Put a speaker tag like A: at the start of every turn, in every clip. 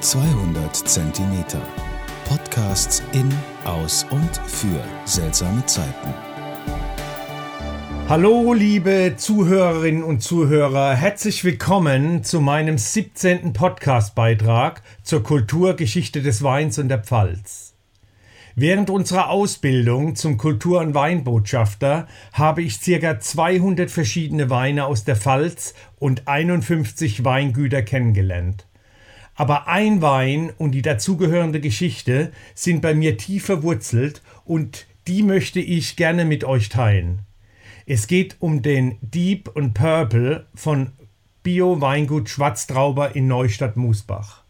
A: 200 Zentimeter. Podcasts in, aus und für seltsame Zeiten.
B: Hallo, liebe Zuhörerinnen und Zuhörer, herzlich willkommen zu meinem 17. Podcast-Beitrag zur Kulturgeschichte des Weins und der Pfalz. Während unserer Ausbildung zum Kultur- und Weinbotschafter habe ich ca. 200 verschiedene Weine aus der Pfalz und 51 Weingüter kennengelernt. Aber ein Wein und die dazugehörende Geschichte sind bei mir tief verwurzelt und die möchte ich gerne mit euch teilen. Es geht um den Deep und Purple von Bio Weingut Schwarztrauber in Neustadt-Musbach.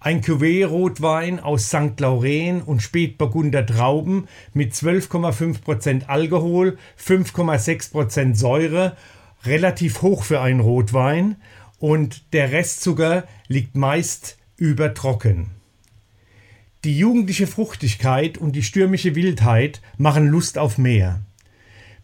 B: Ein Cuvée-Rotwein aus St. Lauren und Spätburgunder Trauben mit 12,5% Alkohol, 5,6% Säure, relativ hoch für einen Rotwein und der Restzucker liegt meist übertrocken. Die jugendliche Fruchtigkeit und die stürmische Wildheit machen Lust auf mehr.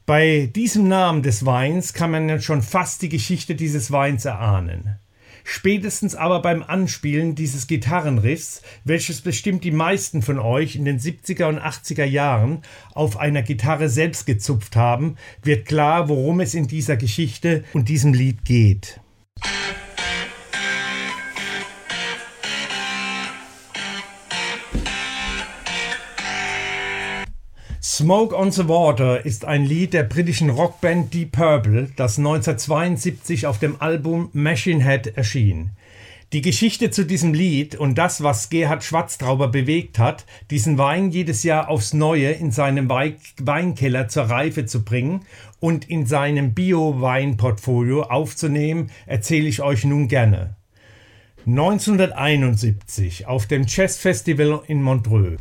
B: Bei diesem Namen des Weins kann man schon fast die Geschichte dieses Weins erahnen. Spätestens aber beim Anspielen dieses Gitarrenriffs, welches bestimmt die meisten von euch in den 70er und 80er Jahren auf einer Gitarre selbst gezupft haben, wird klar, worum es in dieser Geschichte und diesem Lied geht. Smoke on the Water ist ein Lied der britischen Rockband Deep Purple, das 1972 auf dem Album Machine Head erschien. Die Geschichte zu diesem Lied und das, was Gerhard Schwarztrauber bewegt hat, diesen Wein jedes Jahr aufs Neue in seinem Weinkeller zur Reife zu bringen und in seinem Bio-Weinportfolio aufzunehmen, erzähle ich euch nun gerne. 1971 auf dem Chess Festival in Montreux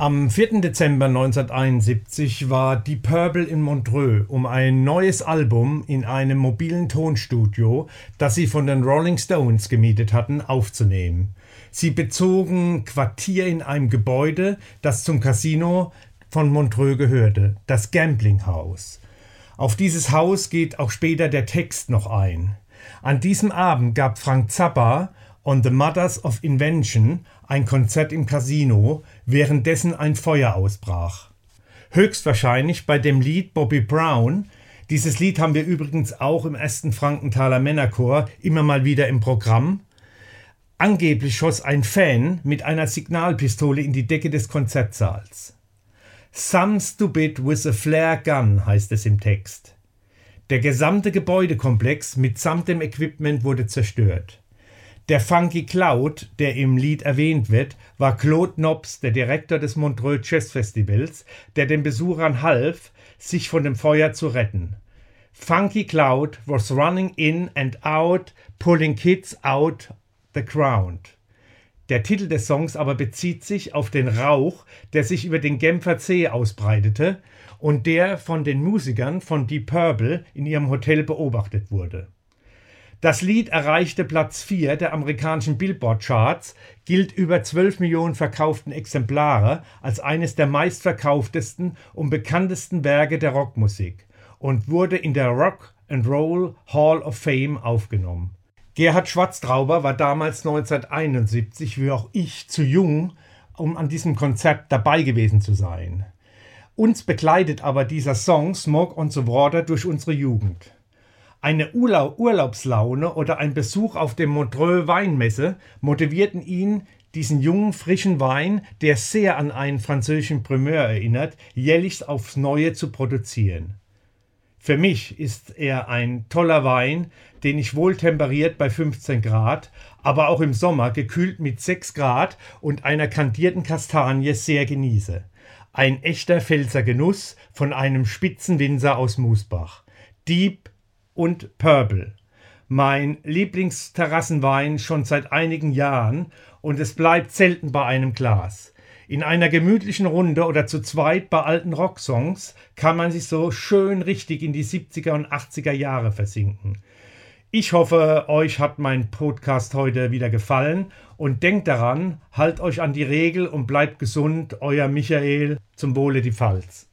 B: am 4. Dezember 1971 war Die Purple in Montreux, um ein neues Album in einem mobilen Tonstudio, das sie von den Rolling Stones gemietet hatten, aufzunehmen. Sie bezogen Quartier in einem Gebäude, das zum Casino von Montreux gehörte, das Gambling House. Auf dieses Haus geht auch später der Text noch ein. An diesem Abend gab Frank Zappa On the Mothers of Invention ein Konzert im Casino, währenddessen ein Feuer ausbrach. Höchstwahrscheinlich bei dem Lied Bobby Brown. Dieses Lied haben wir übrigens auch im ersten Frankenthaler Männerchor immer mal wieder im Programm. Angeblich schoss ein Fan mit einer Signalpistole in die Decke des Konzertsaals. Some stupid with a flare gun heißt es im Text. Der gesamte Gebäudekomplex mitsamt dem Equipment wurde zerstört. Der Funky Cloud, der im Lied erwähnt wird, war Claude Nobs, der Direktor des Montreux Jazz Festivals, der den Besuchern half, sich von dem Feuer zu retten. Funky Cloud was running in and out, pulling kids out the ground. Der Titel des Songs aber bezieht sich auf den Rauch, der sich über den Genfer See ausbreitete und der von den Musikern von Deep Purple in ihrem Hotel beobachtet wurde. Das Lied erreichte Platz 4 der amerikanischen Billboard-Charts, gilt über 12 Millionen verkauften Exemplare als eines der meistverkauftesten und bekanntesten Werke der Rockmusik und wurde in der Rock and Roll Hall of Fame aufgenommen. Gerhard Schwarztrauber war damals 1971, wie auch ich, zu jung, um an diesem Konzert dabei gewesen zu sein. Uns begleitet aber dieser Song Smoke on the Water durch unsere Jugend. Eine Urlaubslaune oder ein Besuch auf dem Montreux Weinmesse motivierten ihn, diesen jungen, frischen Wein, der sehr an einen französischen Primeur erinnert, jährlich aufs Neue zu produzieren. Für mich ist er ein toller Wein, den ich wohltemperiert bei 15 Grad, aber auch im Sommer gekühlt mit 6 Grad und einer kandierten Kastanie sehr genieße. Ein echter Pfälzer Genuss von einem Spitzenwinzer aus Musbach. Deep und Purple. Mein Lieblingsterrassenwein schon seit einigen Jahren und es bleibt selten bei einem Glas. In einer gemütlichen Runde oder zu zweit bei alten Rocksongs kann man sich so schön richtig in die 70er und 80er Jahre versinken. Ich hoffe, euch hat mein Podcast heute wieder gefallen und denkt daran, halt euch an die Regel und bleibt gesund, euer Michael zum Wohle die Pfalz.